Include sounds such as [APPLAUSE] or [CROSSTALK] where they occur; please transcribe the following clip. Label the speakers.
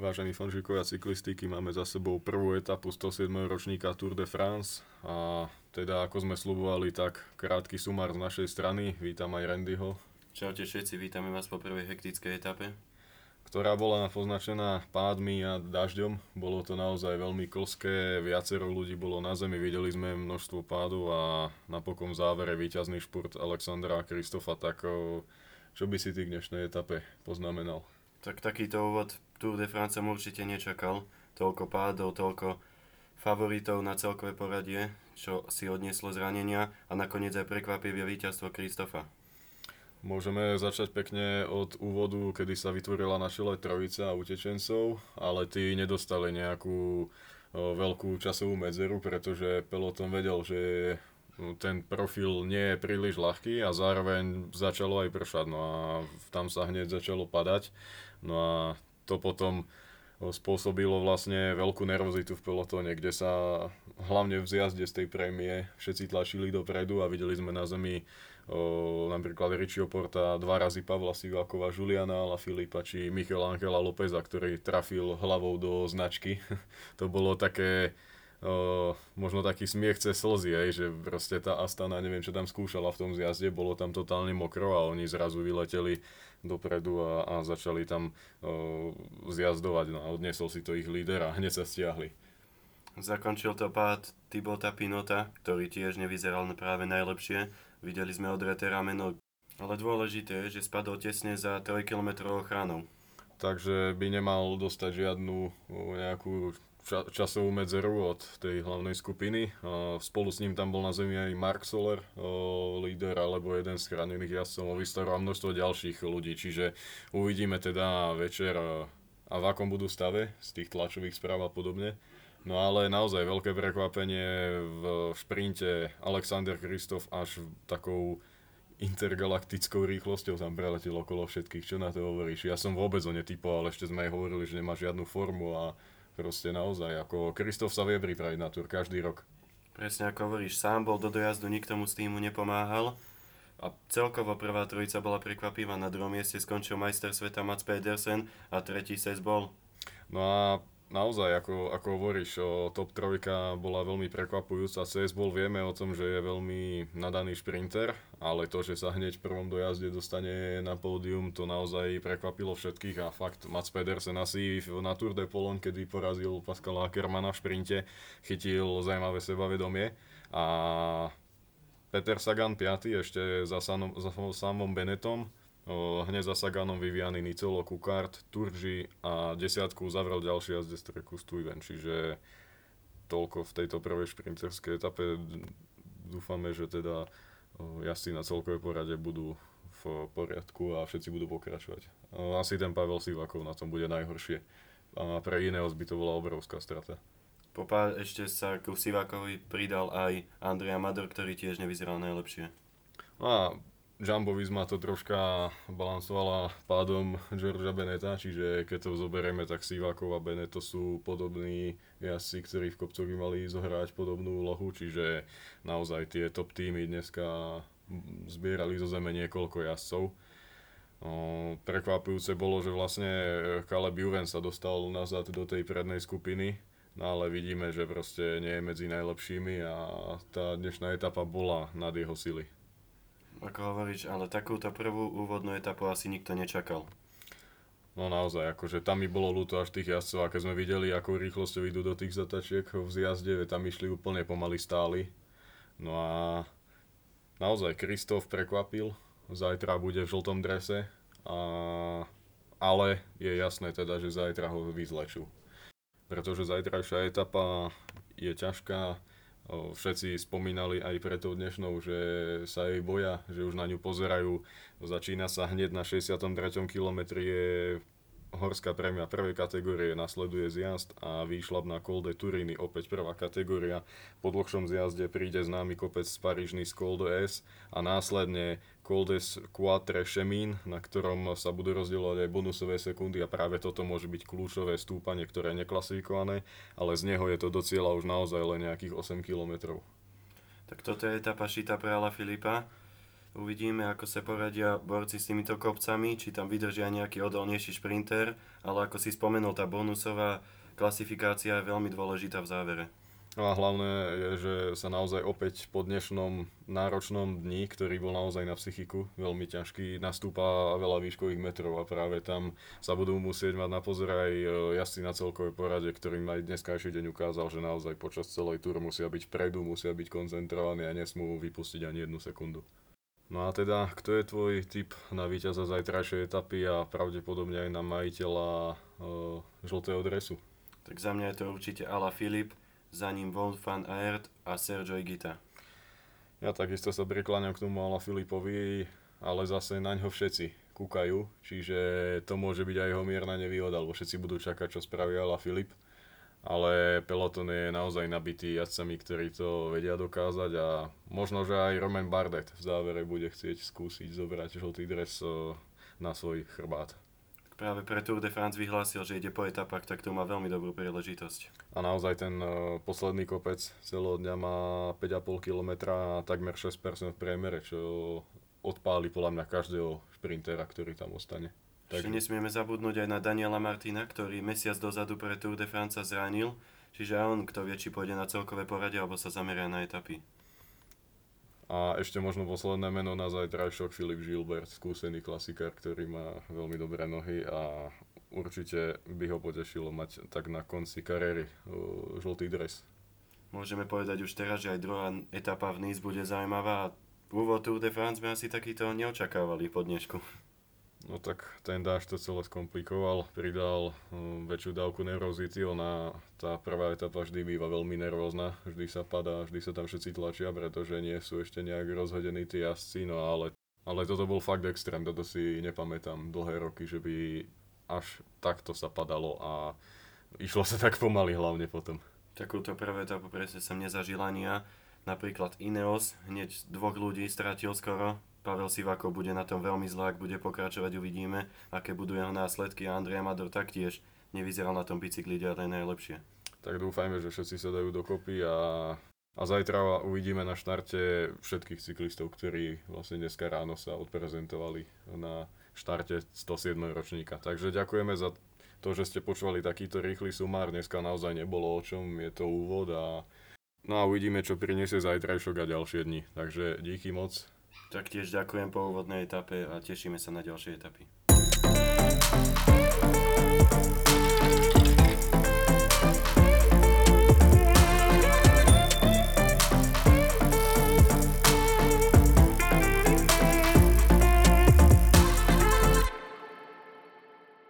Speaker 1: Vážení fanžikovia cyklistiky, máme za sebou prvú etapu 107. ročníka Tour de France a teda ako sme slubovali, tak krátky sumár z našej strany. Vítam aj Randyho.
Speaker 2: Čaute všetci, vítame vás po prvej hektickej etape.
Speaker 1: Ktorá bola poznačená pádmi a dažďom. Bolo to naozaj veľmi klské, viacero ľudí bolo na zemi, videli sme množstvo pádu a napokon v závere víťazný špurt Alexandra Kristofa, tak čo by si ty k dnešnej etape poznamenal?
Speaker 2: Tak takýto úvod Tour de France som určite nečakal. Toľko pádov, toľko favoritov na celkové poradie, čo si odnieslo zranenia a nakoniec aj prekvapivé víťazstvo Kristofa.
Speaker 1: Môžeme začať pekne od úvodu, kedy sa vytvorila na čele trojica utečencov, ale tí nedostali nejakú veľkú časovú medzeru, pretože peloton vedel, že ten profil nie je príliš ľahký a zároveň začalo aj pršať, no a tam sa hneď začalo padať. No a to potom spôsobilo vlastne veľkú nervozitu v pelotóne, kde sa hlavne v zjazde z tej prémie všetci tlačili dopredu a videli sme na zemi o, napríklad Richie Porta dva razy Pavla Sivákova, Juliana Ala Filipa či Michel Angela Lópeza, ktorý trafil hlavou do značky. [LAUGHS] to bolo také o, možno taký smiech cez slzy, aj, že proste tá Astana, neviem čo tam skúšala v tom zjazde, bolo tam totálne mokro a oni zrazu vyleteli dopredu a, a začali tam o, zjazdovať no, a odniesol si to ich líder a hneď sa stiahli.
Speaker 2: Zakončil to pád Tibota Pinota, ktorý tiež nevyzeral práve najlepšie. Videli sme od Retera meno, ale dôležité je, že spadol tesne za 3 km ochranou.
Speaker 1: Takže by nemal dostať žiadnu nejakú ča- časovú medzeru od tej hlavnej skupiny. Spolu s ním tam bol na zemi aj Mark Soler, líder, alebo jeden z chránených jazdcov Movistaru a množstvo ďalších ľudí. Čiže uvidíme teda večer a v akom budú stave z tých tlačových správ a podobne. No ale naozaj veľké prekvapenie v šprinte Alexander Kristof až takou intergalaktickou rýchlosťou tam preletel okolo všetkých. Čo na to hovoríš? Ja som vôbec o netypoval, ešte sme aj hovorili, že nemá žiadnu formu a Proste naozaj, ako Kristof sa vie pripraviť na tur každý rok.
Speaker 2: Presne ako hovoríš, sám bol do dojazdu, nikto mu s týmu nepomáhal. A celkovo prvá trojica bola prekvapivá. Na druhom mieste skončil majster sveta Mats Pedersen a tretí ses bol.
Speaker 1: No a naozaj, ako, ako hovoríš, o, top trojka bola veľmi prekvapujúca. CS bol vieme o tom, že je veľmi nadaný šprinter, ale to, že sa hneď v prvom dojazde dostane na pódium, to naozaj prekvapilo všetkých a fakt Mats Pedersen asi na Tour de Polon, kedy porazil Pascala Ackermana v šprinte, chytil zaujímavé sebavedomie a Peter Sagan 5. ešte za, Sanom, za samom Benetom hneď za Saganom Viviany Nicolo Kukart, Turgi a desiatku zavrel ďalší jazdec Treku Stuyven, čiže toľko v tejto prvej šprinterskej etape. Dúfame, že teda jazdci na celkovej porade budú v poriadku a všetci budú pokračovať. Asi ten Pavel Sivakov na tom bude najhoršie. A pre Ineos by to bola obrovská strata.
Speaker 2: Popár ešte sa ku Sivakovi pridal aj Andrea Mador, ktorý tiež nevyzeral najlepšie.
Speaker 1: A Jumbo Visma to troška balansovala pádom Georgia Beneta, čiže keď to zoberieme, tak Sivakov a Beneto sú podobní jazdci, ktorí v kopcoch by mali zohrať podobnú úlohu, čiže naozaj tie top týmy dneska zbierali zo zeme niekoľko jazdcov. Prekvapujúce bolo, že vlastne Caleb Juven sa dostal nazad do tej prednej skupiny, no ale vidíme, že proste nie je medzi najlepšími a tá dnešná etapa bola nad jeho sily
Speaker 2: ako hovoríš, ale takúto prvú úvodnú etapu asi nikto nečakal.
Speaker 1: No naozaj, akože tam mi bolo ľúto až tých jazdcov a sme videli, ako rýchlosťou idú do tých zatačiek v zjazde, tam išli úplne pomaly stáli. No a naozaj, Kristof prekvapil, zajtra bude v žltom drese, a, ale je jasné teda, že zajtra ho vyzlečú. Pretože zajtrajšia etapa je ťažká, všetci spomínali aj preto dnešnou, že sa jej boja, že už na ňu pozerajú. Začína sa hneď na 63. kilometri je horská prémia prvej kategórie, nasleduje zjazd a výšlap na Col de Turini, opäť prvá kategória. Po dlhšom zjazde príde známy kopec z Parížny z Col de S a následne Col de Quatre Chemin, na ktorom sa budú rozdielovať aj bonusové sekundy a práve toto môže byť kľúčové stúpanie, ktoré je neklasifikované, ale z neho je to do cieľa už naozaj len nejakých 8 kilometrov.
Speaker 2: Tak toto je etapa šita pre Ala Filipa. Uvidíme, ako sa poradia borci s týmito kopcami, či tam vydržia nejaký odolnejší šprinter, ale ako si spomenul, tá bonusová klasifikácia je veľmi dôležitá v závere.
Speaker 1: A hlavné je, že sa naozaj opäť po dnešnom náročnom dni, ktorý bol naozaj na psychiku veľmi ťažký, nastúpa veľa výškových metrov a práve tam sa budú musieť mať na pozor aj e, jazdci na celkovej porade, ktorým aj dneskajší deň ukázal, že naozaj počas celej túry musia byť vpredu, musia byť koncentrovaní a nesmú vypustiť ani jednu sekundu. No a teda, kto je tvoj tip na víťaza zajtrajšej etapy a pravdepodobne aj na majiteľa e, žltého dresu?
Speaker 2: Tak za mňa je to určite Ala Filip, za ním Von van Aert a Sergio Igita.
Speaker 1: Ja takisto sa prikláňam k tomu Ala Filipovi, ale zase na ňo všetci kúkajú, čiže to môže byť aj jeho mierna nevýhoda, lebo všetci budú čakať, čo spraví Ala Filip ale peloton je naozaj nabitý jazdcami, ktorí to vedia dokázať a možno, že aj Roman Bardet v závere bude chcieť skúsiť zobrať žltý dres na svoj chrbát.
Speaker 2: Práve pre Tour de France vyhlásil, že ide po etapách, tak to má veľmi dobrú príležitosť.
Speaker 1: A naozaj ten uh, posledný kopec celého dňa má 5,5 km a takmer 6% v priemere, čo odpáli podľa mňa každého šprintera, ktorý tam ostane.
Speaker 2: Takže nesmieme zabudnúť aj na Daniela Martina, ktorý mesiac dozadu pre Tour de France zranil, čiže aj on, kto vie, či pôjde na celkové poradie, alebo sa zameria na etapy.
Speaker 1: A ešte možno posledné meno na zajtrajšok Filip Gilbert, skúsený klasikár, ktorý má veľmi dobré nohy a určite by ho potešilo mať tak na konci kariéry žltý dres.
Speaker 2: Môžeme povedať už teraz, že aj druhá etapa v Nice bude zaujímavá. Úvod Tour de France sme asi takýto neočakávali po dnešku.
Speaker 1: No tak ten dáž to celé skomplikoval, pridal um, väčšiu dávku nervozity, ona, tá prvá etapa vždy býva veľmi nervózna, vždy sa padá, vždy sa tam všetci tlačia, pretože nie sú ešte nejak rozhodení tí jazdci, no ale, ale toto bol fakt extrém, toto si nepamätám dlhé roky, že by až takto sa padalo a išlo sa tak pomaly hlavne potom.
Speaker 2: Takúto prvú etapu presne som nezažil ani ja. Napríklad Ineos hneď dvoch ľudí stratil skoro, Pavel Sivako bude na tom veľmi zlá, ak bude pokračovať, uvidíme, aké budú jeho následky a Andrej Amador taktiež nevyzeral na tom bicykli ďalej najlepšie.
Speaker 1: Tak dúfajme, že všetci sa dajú dokopy a, a zajtra uvidíme na štarte všetkých cyklistov, ktorí vlastne dneska ráno sa odprezentovali na štarte 107. ročníka. Takže ďakujeme za to, že ste počúvali takýto rýchly sumár. Dneska naozaj nebolo o čom, je to úvod a no a uvidíme, čo priniesie zajtrajšok a ďalšie dni. Takže díky moc.
Speaker 2: Taktiež ďakujem po úvodnej etape a tešíme sa na ďalšie etapy.